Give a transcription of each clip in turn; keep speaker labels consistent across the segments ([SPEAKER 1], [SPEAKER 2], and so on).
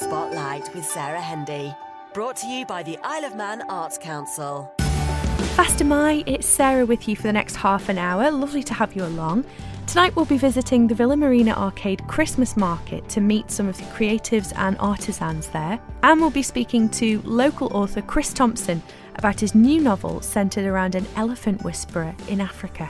[SPEAKER 1] Spotlight with Sarah Hendy. Brought to you by the Isle of Man Arts Council.
[SPEAKER 2] Fastyr mie, it's Sarah with you for the next half an hour. Lovely to have you along. Tonight we'll be visiting the Villa Marina Arcade Christmas Market to meet some of the creatives and artisans there. And we'll be speaking to local author Chris Thompson about his new novel centred around an elephant whisperer in Africa.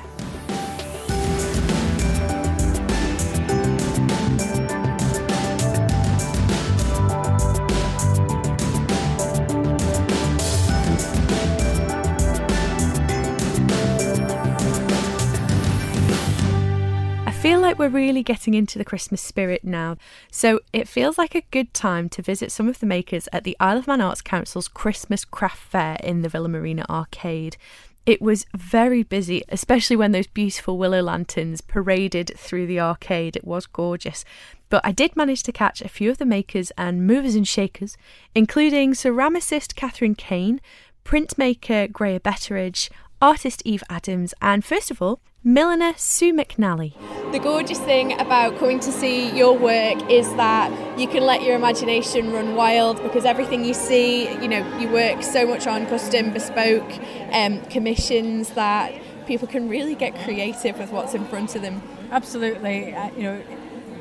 [SPEAKER 2] Feel like we're really getting into the Christmas spirit now, so it feels like a good time to visit some of the makers at the Isle of Man Arts Council's Christmas Craft Fair in the Villa Marina Arcade. It was very busy, especially when those beautiful willow lanterns paraded through the arcade. It was gorgeous. But I did manage to catch a few of the makers and movers and shakers, including ceramicist Catherine Kane, printmaker Greya Betteridge, artist Eve Adams, and first of all, milliner Sue McNally.
[SPEAKER 3] The gorgeous thing about coming to see your work is that you can let your imagination run wild because everything you see, you know, you work so much on custom, bespoke um, commissions that people can really get creative with what's in front of them.
[SPEAKER 4] Absolutely. Uh, you know,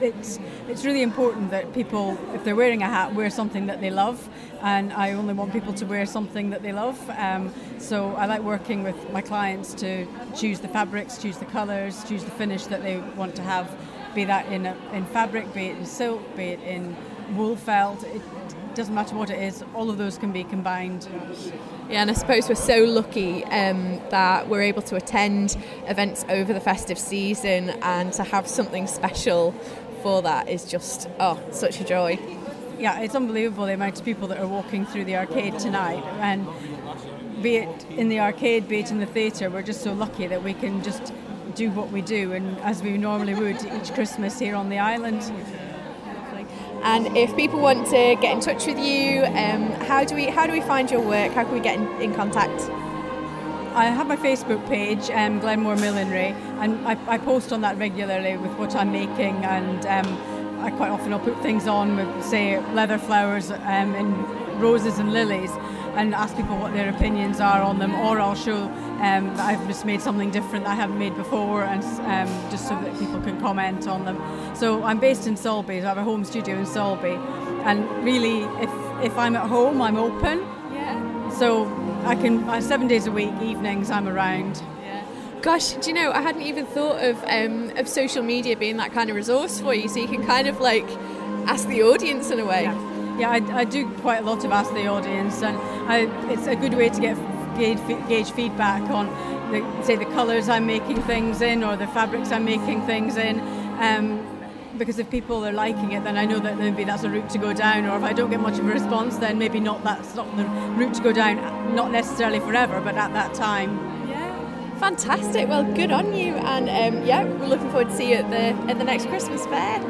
[SPEAKER 4] it's it's really important that people, if they're wearing a hat, wear something that they love. And I only want people to wear something that they love. Um, so I like working with my clients to choose the fabrics, choose the colours, choose the finish that they want to have. Be that in a, in fabric, be it in silk, be it in wool felt. It doesn't matter what it is. All of those can be combined.
[SPEAKER 3] Yeah, and I suppose we're so lucky um, that we're able to attend events over the festive season and to have something special for that is just oh such a joy.
[SPEAKER 4] Yeah, it's unbelievable the amount of people that are walking through the arcade tonight, and be it in the arcade, be it in the theatre, we're just so lucky that we can just do what we do, and as we normally would each Christmas here on the island.
[SPEAKER 3] And if people want to get in touch with you, um, how do we how do we find your work? How can we get in, in contact?
[SPEAKER 4] I have my Facebook page, um, Glenmore Millinery, and I, I, post on that regularly with what I'm making, and um, I quite often I'll put things on with, say, leather flowers um, and roses and lilies, and ask people what their opinions are on them, or I'll show um, that I've just made something different that I haven't made before, and um, just so that people can comment on them. So I'm based in Sulby, so I have a home studio in Sulby, and really, if if I'm at home, I'm open.
[SPEAKER 3] Yeah.
[SPEAKER 4] So I can uh, seven days a week, evenings I'm around.
[SPEAKER 3] Gosh, do you know? I hadn't even thought of um, of social media being that kind of resource for you. So you can kind of like ask the audience in a way.
[SPEAKER 4] Yeah, yeah I, I do quite a lot of ask the audience, and I, it's a good way to get gauge, gauge feedback on, the, say, the colours I'm making things in or the fabrics I'm making things in. Um, because if people are liking it, then I know that maybe that's a route to go down. Or if I don't get much of a response, then maybe not that's not the route to go down. Not necessarily forever, but at that time.
[SPEAKER 3] Yeah, fantastic. Well, good on you, and um, yeah, we're looking forward to see you at the at the next Christmas fair.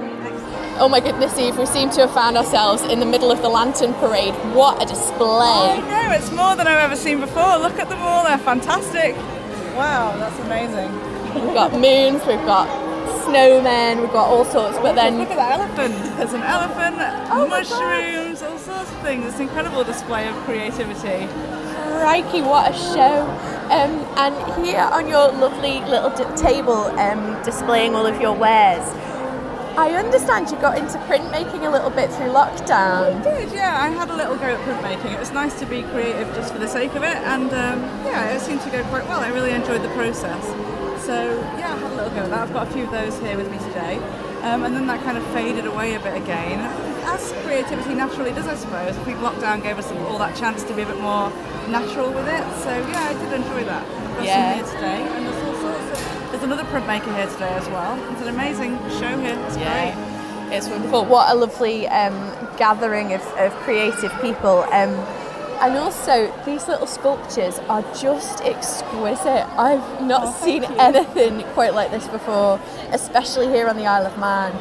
[SPEAKER 3] Oh my goodness, Eve, we seem to have found ourselves in the middle of the lantern parade. What a display!
[SPEAKER 5] I know, it's more than I've ever seen before. Look at them all, they're fantastic. Wow, that's amazing.
[SPEAKER 3] We've got moons, we've got snowmen, we've got all sorts, but then.
[SPEAKER 5] Look at that elephant. There's an elephant, oh mushrooms, all sorts of things. It's an incredible display of creativity.
[SPEAKER 3] Crikey, what a show! Um, and here on your lovely little d- table, um, displaying all of your wares, I understand you got into printmaking a little bit through lockdown.
[SPEAKER 5] I did, yeah. I had a little go at printmaking. It was nice to be creative just for the sake of it, and um, yeah, it seemed to go quite well. I really enjoyed the process. So yeah, I had a little go at that. I've got a few of those here with me today. Um, and then that kind of faded away a bit again, as creativity naturally does, I suppose. I think lockdown gave us all that chance to be a bit more natural with it. So yeah, I did enjoy that. Got
[SPEAKER 3] yeah.
[SPEAKER 5] here today, and there's all sorts of. There's another printmaker here today as well. It's an amazing show here. It's
[SPEAKER 3] yeah.
[SPEAKER 5] great.
[SPEAKER 3] It's wonderful. What a lovely um, gathering of, of creative people. Um, and also, these little sculptures are just exquisite. I've not oh, seen you. anything quite like this before, especially here on the Isle of Man.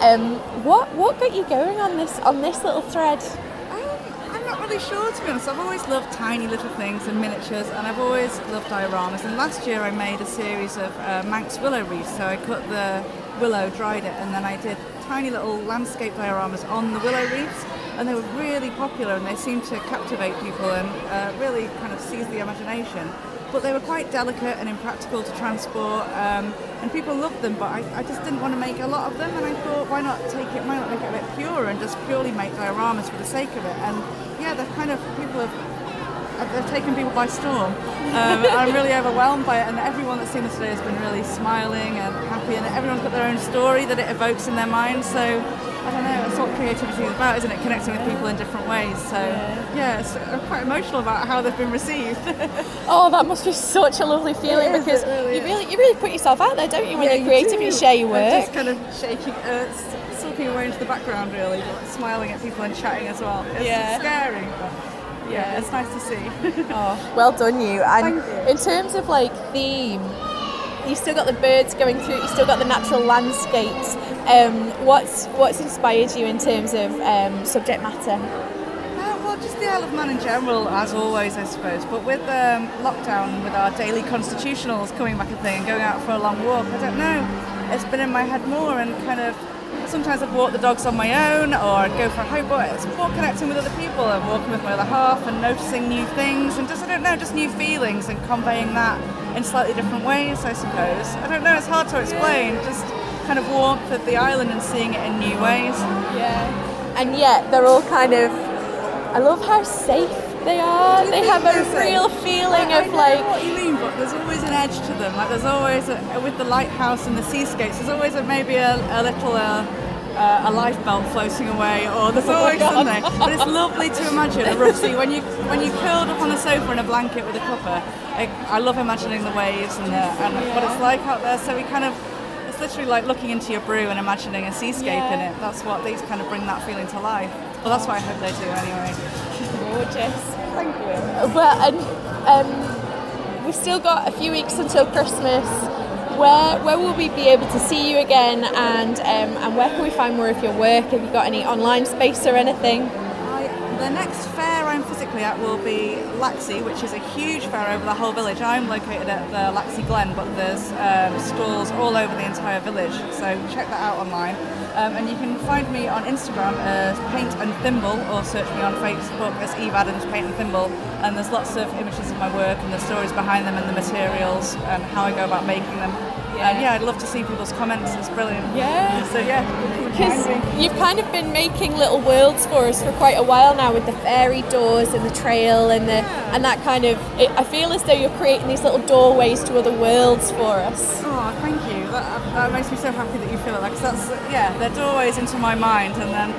[SPEAKER 3] Um, what what got you going on this on this little thread?
[SPEAKER 5] Um, I'm not really sure to be honest. I've always loved tiny little things and miniatures, and I've always loved dioramas. And last year I made a series of uh, Manx willow wreaths. So I cut the willow, dried it, and then I did tiny little landscape dioramas on the willow wreaths and they were really popular and they seemed to captivate people and uh, really kind of seize the imagination. But they were quite delicate and impractical to transport, um, and people loved them. But I, I just didn't want to make a lot of them, and I thought, why not take it, why not make it a bit purer and just purely make dioramas for the sake of it? And yeah, they're kind of people have they've taken people by storm. Um, I'm really overwhelmed by it, and everyone that's seen this today has been really smiling and happy, and everyone's got their own story that it evokes in their mind. So what creativity is about, isn't it? Connecting with people in different ways. So yeah, it's, I'm quite emotional about how they've been received.
[SPEAKER 3] oh, that must be such a lovely feeling
[SPEAKER 5] is,
[SPEAKER 3] because
[SPEAKER 5] really
[SPEAKER 3] you really you really put yourself out there, don't you? When
[SPEAKER 5] yeah,
[SPEAKER 3] you're creative, you,
[SPEAKER 5] you
[SPEAKER 3] share your work?
[SPEAKER 5] I'm just kind of shaking, uh, sulking away into the background, really, but smiling at people and chatting as well. It's
[SPEAKER 3] Yeah.
[SPEAKER 5] scary. But yeah, it's nice to see.
[SPEAKER 3] Oh, well done, you. And
[SPEAKER 5] you.
[SPEAKER 3] in terms of like theme, you've still got the birds going through. You've still got the natural landscapes. Um, what's what's inspired you in terms of um, subject matter?
[SPEAKER 5] Uh, well, just the Isle of Man in general, as always, I suppose. But with um, lockdown, with our daily constitutionals coming back a thing and going out for a long walk, I don't know. It's been in my head more and kind of. Sometimes I've walked the dogs on my own, or go for a hike. But it's more connecting with other people and walking with my other half and noticing new things and just I don't know, just new feelings and conveying that in slightly different ways. I suppose I don't know. It's hard to explain. Just kind of warmth of the island and seeing it in new ways.
[SPEAKER 3] Yeah. And yet they're all kind of. I love how safe they are. They have a
[SPEAKER 5] it?
[SPEAKER 3] real feeling
[SPEAKER 5] I- I
[SPEAKER 3] of
[SPEAKER 5] know
[SPEAKER 3] like.
[SPEAKER 5] what you mean, but there's always an edge to them. Like there's always a, with the lighthouse and the seascapes. There's always a, maybe a, a little uh, uh, a lifebelt floating away, or there's
[SPEAKER 3] Oh
[SPEAKER 5] always something. But it's lovely to imagine a rough sea when you when you curled up on the sofa in a blanket with a cuppa. I, I love imagining the waves and the, and what it's like out there. So we kind of. It's literally like looking into your brew and imagining a seascape in it. That's what these kind of bring that feeling to life. Well, that's what I hope they do anyway.
[SPEAKER 3] Gorgeous.
[SPEAKER 5] Thank you.
[SPEAKER 3] Well, and um, we've still got a few weeks until Christmas. Where where will we be able to see you again, and um, and where can we find more of your work? Have you got any online space or anything?
[SPEAKER 5] The next fair I'm physically at will be Laxey, which is a huge fair over the whole village. I'm located at the Laxey Glen, but there's um, stalls all over the entire village, so check that out online. Um, and you can find me on Instagram as Paint and Thimble, or search me on Facebook as Eve Adams Paint and Thimble. And there's lots of images of my work and the stories behind them and the materials and how I go about making them. And yeah, I'd love to see people's comments. It's brilliant.
[SPEAKER 3] Yeah.
[SPEAKER 5] So yeah,
[SPEAKER 3] Because you've kind of been making little worlds for us for quite a while now with the fairy doors and the trail and the and that kind of. It, I feel as though you're creating these little doorways to other worlds for us.
[SPEAKER 5] Oh, thank you. That, that makes me so happy that you feel it. Like 'cause that's yeah, they're doorways into my mind, and then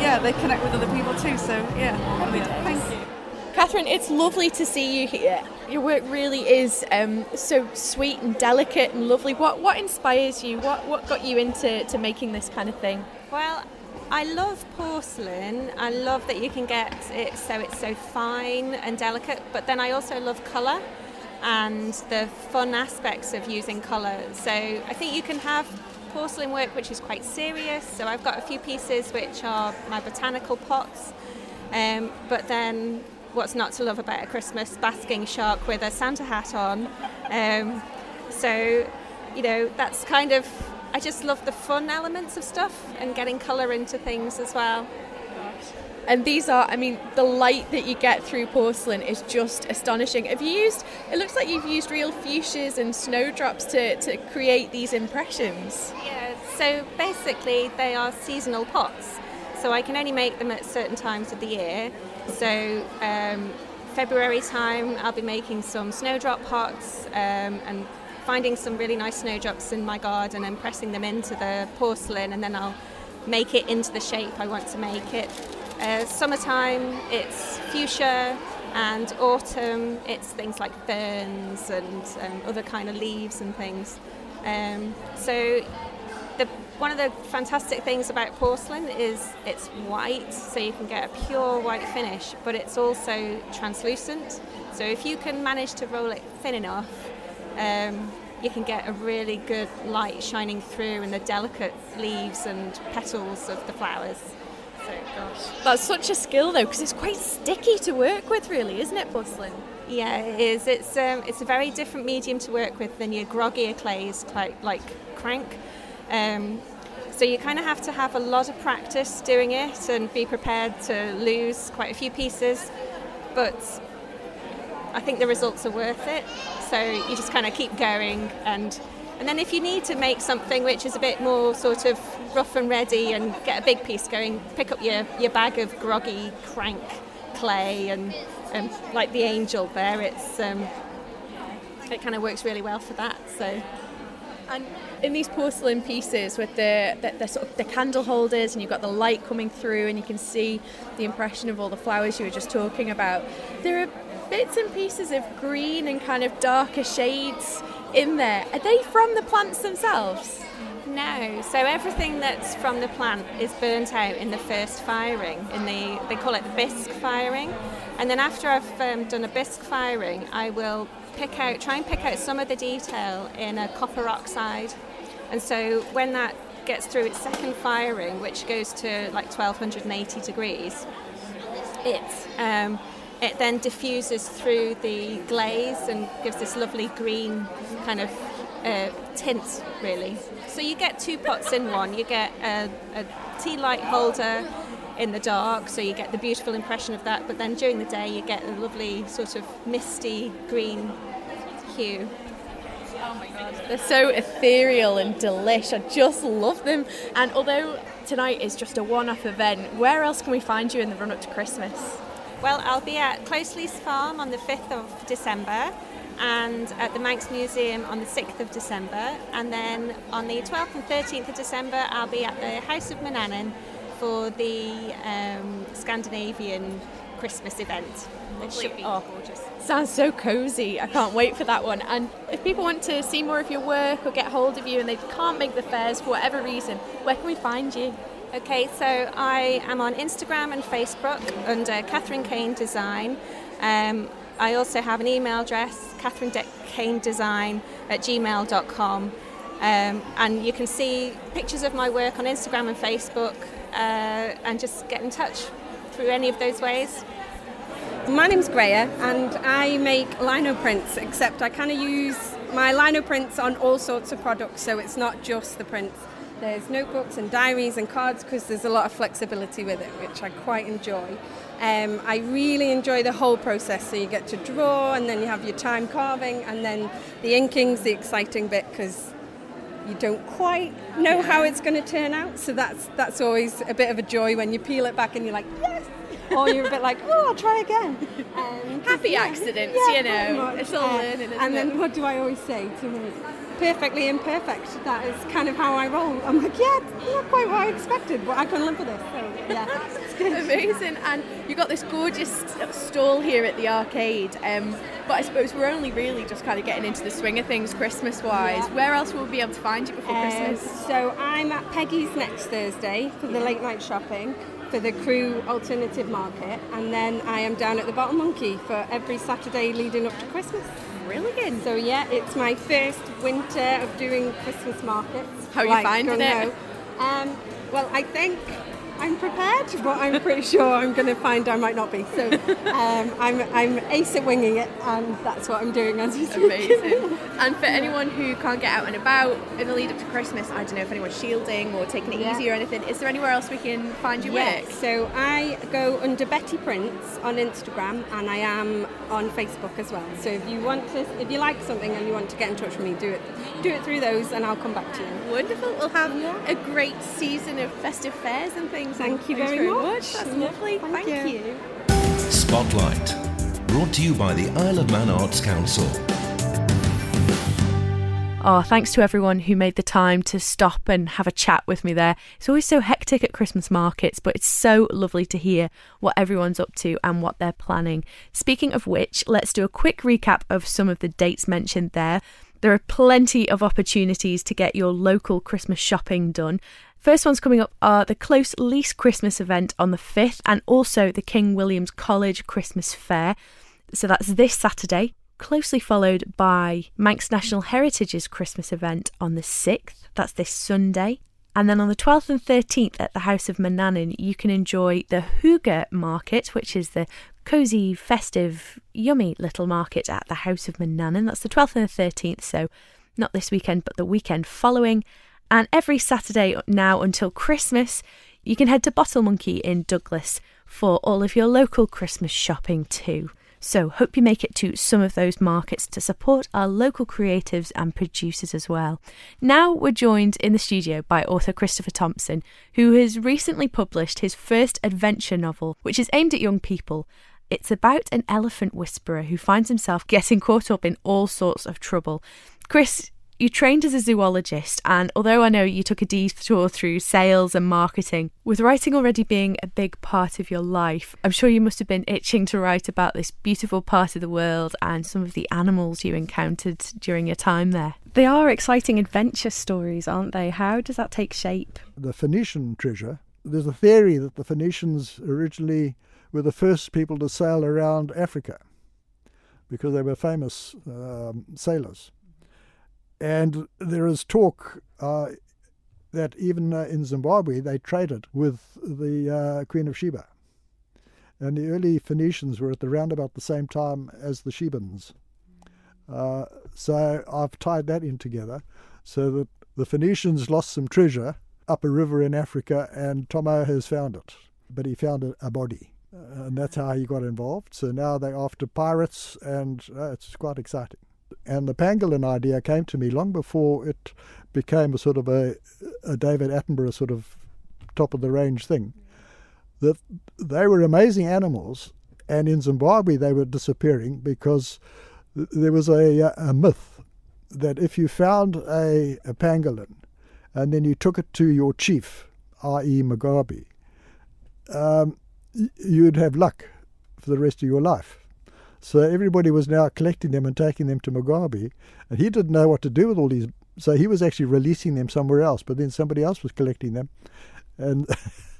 [SPEAKER 5] yeah, they connect with other people too. So yeah, brilliant. Thank you.
[SPEAKER 3] Catherine, it's lovely to see you here. Your work really is um, so sweet and delicate and lovely. What what inspires you? What what got you into to making this kind of thing?
[SPEAKER 6] Well, I love porcelain. I love that you can get it so it's so fine and delicate, but then I also love colour and the fun aspects of using colour. So I think you can have porcelain work which is quite serious. So I've got a few pieces which are my botanical pots, um, but then what's not to love about a Christmas basking shark with a Santa hat on. Um, so, you know, that's kind of, I just love the fun elements of stuff and getting colour into things as well.
[SPEAKER 3] And these are, I mean, the light that you get through porcelain is just astonishing. Have you used? It looks like you've used real fuchsias and snowdrops to to create these impressions.
[SPEAKER 6] Yeah, so basically they are seasonal pots. So I can only make them at certain times of the year. So um, February time I'll be making some snowdrop pots um, and finding some really nice snowdrops in my garden and pressing them into the porcelain and then I'll make it into the shape I want to make it. Uh, summertime it's fuchsia and autumn it's things like ferns and um, other kind of leaves and things. Um, so the, one of the fantastic things about porcelain is it's white, so you can get a pure white finish, but it's also translucent. So if you can manage to roll it thin enough, um, you can get a really good light shining through in the delicate leaves and petals of the flowers. So, gosh.
[SPEAKER 3] That's such a skill though, because it's quite sticky to work with, really, isn't it, porcelain?
[SPEAKER 6] Yeah, it is. It's um, it's a very different medium to work with than your groggier clays like like crank. Um, So you kind of have to have a lot of practice doing it and be prepared to lose quite a few pieces. But I think the results are worth it. So you just kind of keep going and and then if you need to make something which is a bit more sort of rough and ready and get a big piece going, pick up your, your bag of groggy crank clay and, and like the angel there, it's um, it kind of works really well for that. So.
[SPEAKER 3] And in these porcelain pieces with the, the, the, sort of the candle holders and you've got the light coming through and you can see the impression of all the flowers you were just talking about, there are bits and pieces of green and kind of darker shades in there. Are they from the plants themselves?
[SPEAKER 6] No. So everything that's from the plant is burnt out in the first firing. In the they call it the bisque firing, and then after I've um, done a bisque firing, I will pick out, try and pick out some of the detail in a copper oxide, and so when that gets through its second firing, which goes to like 1280 degrees, it um, it then diffuses through the glaze and gives this lovely green kind of uh, tint, really. So you get two pots in one. You get a, a tea light holder in the dark, so you get the beautiful impression of that. But then during the day, you get a lovely sort of misty green hue.
[SPEAKER 3] Oh my god, they're so ethereal and delish. I just love them. And although tonight is just a one-off event, where else can we find you in the run-up to Christmas?
[SPEAKER 6] Well, I'll be at Closeleys Farm on the 5th of December and at the Manx Museum on the 6th of December. And then on the 12th and 13th of December, I'll be at the House of Manannan for the um, Scandinavian Christmas event. It should be oh, gorgeous.
[SPEAKER 3] Sounds so cosy. I can't wait for that one. And if people want to see more of your work or get hold of you and they can't make the fairs for whatever reason, where can we find you?
[SPEAKER 6] Okay, so I am on Instagram and Facebook under Catherine Kane Design. Um, I also have an email address, catherinekanedesign at gmail.com. Um, and you can see pictures of my work on Instagram and Facebook uh, and just get in touch through any of those ways.
[SPEAKER 7] My name's Greya and I make lino prints, except I kind of use my lino prints on all sorts of products, so it's not just the prints. There's notebooks and diaries and cards because there's a lot of flexibility with it, which I quite enjoy. Um, I really enjoy the whole process. So you get to draw, and then you have your time carving, and then the inking's the exciting bit because you don't quite know how it's going to turn out. So that's that's always a bit of a joy when you peel it back and you're like, yes. Or you're a bit like, oh, I'll try again.
[SPEAKER 3] Um, Happy yeah, accidents, yeah, you know. It's all learning.
[SPEAKER 7] and
[SPEAKER 3] it?
[SPEAKER 7] then what do I always say to me? perfectly imperfect. That is kind of how I roll. I'm like, yeah, not quite what I expected, but I can live with it. So, yeah,
[SPEAKER 3] Amazing. And you've got this gorgeous stall here at the arcade. Um, but I suppose we're only really just kind of getting into the swing of things Christmas wise. Yeah. Where else will we be able to find you before uh, Christmas?
[SPEAKER 7] So I'm at Peggy's next Thursday for the late night shopping for the Crew Alternative Market, and then I am down at the Bottle Monkey for every Saturday leading up to Christmas.
[SPEAKER 3] Brilliant.
[SPEAKER 7] So yeah, it's my first winter of doing Christmas markets.
[SPEAKER 3] How are you finding it?
[SPEAKER 7] Um, well, I think I'm prepared, but I'm pretty sure I'm going to find I might not be. So um, I'm, I'm ace at winging it, and that's what I'm doing as we speak.
[SPEAKER 3] Amazing. and for anyone who can't get out and about in the lead up to Christmas, I don't know if anyone's shielding or taking it yeah. easy or anything. Is there anywhere else we can find your
[SPEAKER 7] yes.
[SPEAKER 3] work?
[SPEAKER 7] So I go under Betty Prints on Instagram, and I am on Facebook as well. So if you want to, if you like something and you want to get in touch with me, do it, do it through those, and I'll come back to you.
[SPEAKER 3] Wonderful. We'll have yeah. a great season of festive fairs and things
[SPEAKER 7] Thank you very, very much. much.
[SPEAKER 3] That's lovely. Thank, Thank you.
[SPEAKER 7] you.
[SPEAKER 8] Spotlight, brought to you by the Isle of Man Arts Council.
[SPEAKER 2] Oh, thanks to everyone who made the time to stop and have a chat with me there. It's always so hectic at Christmas markets, but it's so lovely to hear what everyone's up to and what they're planning. Speaking of which, let's do a quick recap of some of the dates mentioned there. There are plenty of opportunities to get your local Christmas shopping done. First ones coming up are the Close Lease Christmas event on the 5th and also the King William's College Christmas Fair. So that's this Saturday, closely followed by Manx National Heritage's Christmas event on the 6th. That's this Sunday. And then on the 12th and 13th at the House of Manannan, you can enjoy the Hygge Market, which is the cosy, festive, yummy little market at the House of Manannan. That's the 12th and the 13th, so not this weekend, but the weekend following. And every Saturday now until Christmas, you can head to Bottle Monkey in Douglas for all of your local Christmas shopping too. So, hope you make it to some of those markets to support our local creatives and producers as well. Now, we're joined in the studio by author Christopher Thompson, who has recently published his first adventure novel, which is aimed at young people. It's about an elephant whisperer who finds himself getting caught up in all sorts of trouble. Chris, you trained as a zoologist, and although I know you took a detour through sales and marketing, with writing already being a big part of your life, I'm sure you must have been itching to write about this beautiful part of the world and some of the animals you encountered during your time there. They are exciting adventure stories, aren't they? How does that take shape?
[SPEAKER 9] The Phoenician treasure, there's a theory that the Phoenicians originally were the first people to sail around Africa because they were famous um, sailors. And there is talk uh, that even uh, in Zimbabwe they traded with the uh, Queen of Sheba. And the early Phoenicians were at the roundabout the same time as the Shebans. Uh, so I've tied that in together so that the Phoenicians lost some treasure up a river in Africa and Tomo has found it. But he found a, a body. Uh, and that's how he got involved. So now they're after pirates, and uh, it's quite exciting. And the pangolin idea came to me long before it became a sort of a, a David Attenborough sort of top of the range thing. That they were amazing animals, and in Zimbabwe they were disappearing because there was a, a myth that if you found a, a pangolin and then you took it to your chief, i.e., Mugabe, um, you'd have luck for the rest of your life. So everybody was now collecting them and taking them to Mugabe, and he didn't know what to do with all these. So he was actually releasing them somewhere else, but then somebody else was collecting them, and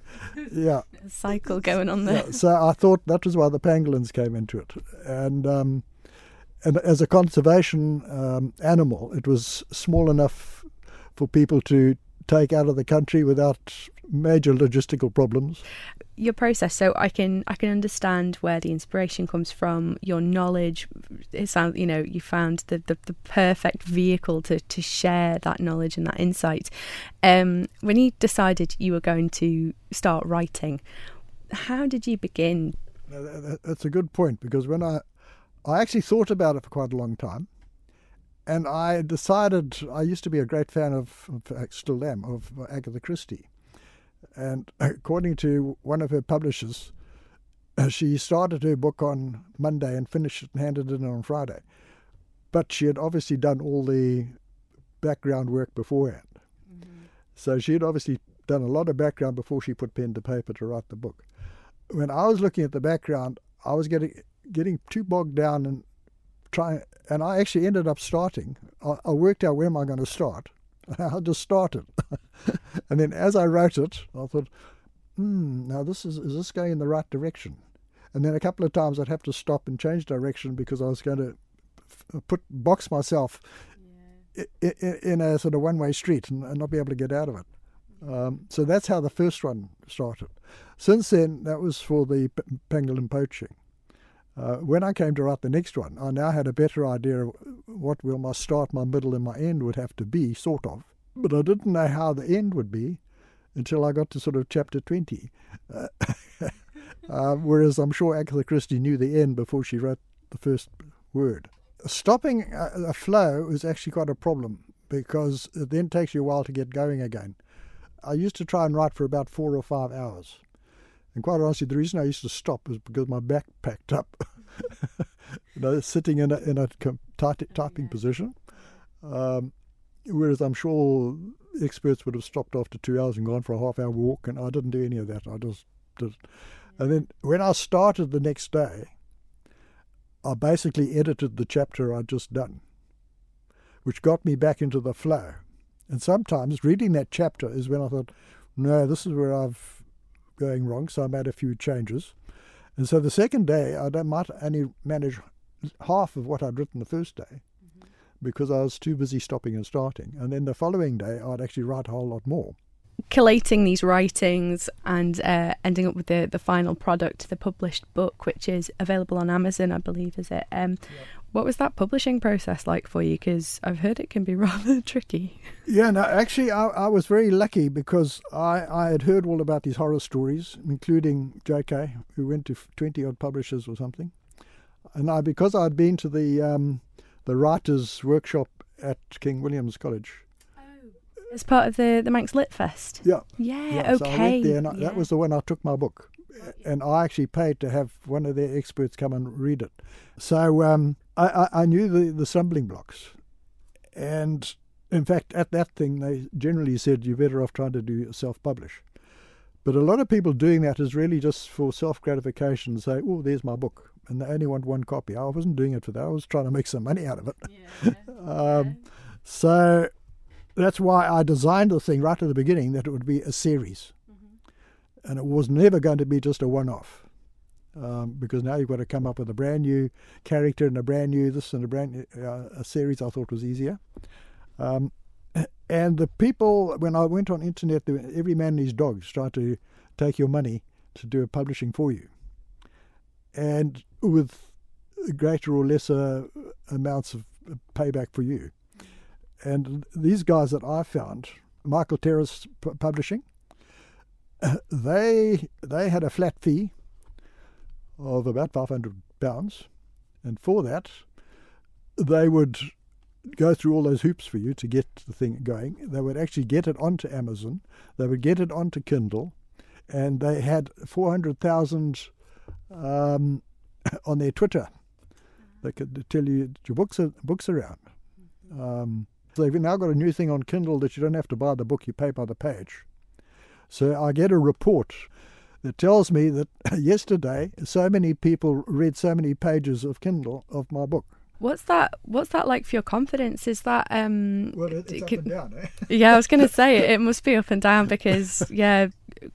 [SPEAKER 9] yeah,
[SPEAKER 2] a cycle going on there.
[SPEAKER 9] Yeah, so I thought that was why the pangolins came into it, and um, and as a conservation um, animal, it was small enough for people to take out of the country without major logistical problems
[SPEAKER 2] your process so i can i can understand where the inspiration comes from your knowledge. It sounds you know you found the, the, the perfect vehicle to to share that knowledge and that insight. Um, when you decided you were going to start writing how did you begin?
[SPEAKER 9] That's a good point because when i i actually thought about it for quite a long time and i decided i used to be a great fan of, of still am of agatha christie and according to one of her publishers, she started her book on Monday and finished it and handed it in on Friday. But she had obviously done all the background work beforehand. Mm-hmm. So she had obviously done a lot of background before she put pen to paper to write the book. When I was looking at the background, I was getting getting too bogged down and trying, and I actually ended up starting. I, I worked out where am I going to start, I just started. and then as I wrote it, I thought, hmm, now this is, is this going in the right direction? And then a couple of times I'd have to stop and change direction because I was going to f- put box myself yeah. in, in, a sort of one-way street and, and, not be able to get out of it. Um, so that's how the first one started. Since then, that was for the p- pangolin poaching. Uh, when I came to write the next one, I now had a better idea of what will my start, my middle, and my end would have to be, sort of. But I didn't know how the end would be until I got to sort of chapter 20. Uh, uh, whereas I'm sure Agatha Christie knew the end before she wrote the first word. Stopping a, a flow is actually quite a problem because it then takes you a while to get going again. I used to try and write for about four or five hours. And quite honestly, the reason I used to stop was because my back packed up. you know, sitting in a, in a typing position. Um, whereas I'm sure experts would have stopped after two hours and gone for a half hour walk, and I didn't do any of that. I just did. And then when I started the next day, I basically edited the chapter I'd just done, which got me back into the flow. And sometimes reading that chapter is when I thought, no, this is where I've going wrong, so I made a few changes. And so the second day, I might only manage half of what I'd written the first day mm-hmm. because I was too busy stopping and starting. And then the following day, I'd actually write a whole lot more.
[SPEAKER 2] Collating these writings and uh, ending up with the, the final product, the published book, which is available on Amazon, I believe, is it? Um, What was that publishing process like for you? Because I've heard it can be rather tricky.
[SPEAKER 9] Yeah, no, actually, I, I was very lucky because I, I had heard all about these horror stories, including J.K., who went to 20 odd publishers or something. And I, because I'd been to the um, the writers' workshop at King William's College.
[SPEAKER 2] Oh, As part of the, the Manx Lit Fest?
[SPEAKER 9] Yeah.
[SPEAKER 2] Yeah,
[SPEAKER 9] So I
[SPEAKER 2] okay.
[SPEAKER 9] went there and I,
[SPEAKER 2] yeah.
[SPEAKER 9] that was the one I took my book. And I actually paid to have one of their experts come and read it. So um, I, I, I knew the, the stumbling blocks. And in fact, at that thing, they generally said you're better off trying to do self publish. But a lot of people doing that is really just for self gratification say, oh, there's my book. And they only want one copy. I wasn't doing it for that. I was trying to make some money out of it. um, so that's why I designed the thing right at the beginning that it would be a series. And it was never going to be just a one off. Um, because now you've got to come up with a brand new character and a brand new this and a brand new uh, a series I thought was easier. Um, and the people, when I went on internet, every man and his dogs tried to take your money to do a publishing for you. And with greater or lesser amounts of payback for you. And these guys that I found, Michael Terence Publishing, they they had a flat fee of about five hundred pounds, and for that, they would go through all those hoops for you to get the thing going. They would actually get it onto Amazon. They would get it onto Kindle, and they had four hundred thousand um, on their Twitter. They could tell you your books are books around. Um, so they've now got a new thing on Kindle that you don't have to buy the book; you pay by the page. So I get a report that tells me that yesterday so many people read so many pages of Kindle of my book.
[SPEAKER 2] What's that? What's that like for your confidence? Is that um?
[SPEAKER 9] Well, it's up and down, eh?
[SPEAKER 2] yeah, I was going to say it, it must be up and down because yeah,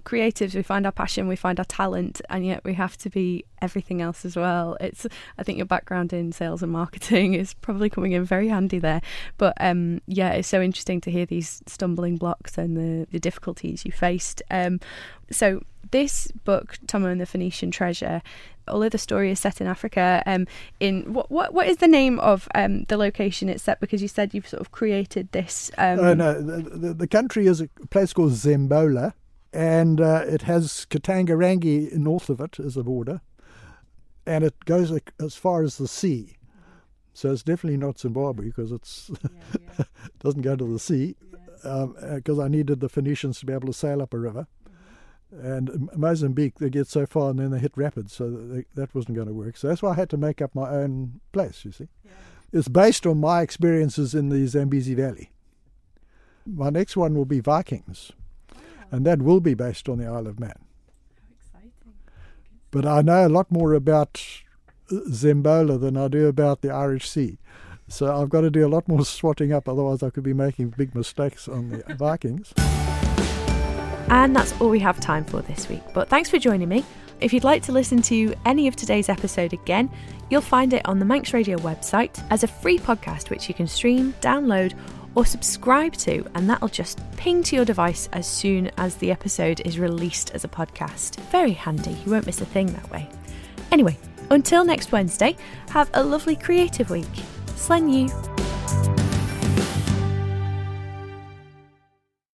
[SPEAKER 2] creatives we find our passion, we find our talent, and yet we have to be everything else as well. It's I think your background in sales and marketing is probably coming in very handy there. But um, yeah, it's so interesting to hear these stumbling blocks and the the difficulties you faced. Um, so this book, Tomo and the Phoenician Treasure, although the story is set in Africa, um, in what what what is the name of um the location it's set? Because you said you've sort of created this. Um,
[SPEAKER 9] Oh no, the, the, the country is a place called Zembola, and uh, it has Katangarangi north of it as a border, and it goes as far as the sea. So it's definitely not Zimbabwe because it's doesn't go to the sea. Because I needed the Phoenicians to be able to sail up a river, and Mozambique they get so far and then they hit rapids, so that, they, that wasn't going to work. So that's why I had to make up my own place. You see, it's based on my experiences in the Zambezi Valley. My next one will be Vikings, and that will be based on the Isle of Man. But I know a lot more about uh, Zembola than I do about the Irish Sea. So I've got to do a lot more swatting up, otherwise I could be making big mistakes on the Vikings.
[SPEAKER 2] And that's all we have time for this week. But thanks for joining me. If you'd like to listen to any of today's episode again, you'll find it on the Manx Radio website as a free podcast which you can stream, download, or subscribe to, and that'll just ping to your device as soon as the episode is released as a podcast. Very handy, you won't miss a thing that way. Anyway, until next Wednesday, have a lovely creative week. Slen you.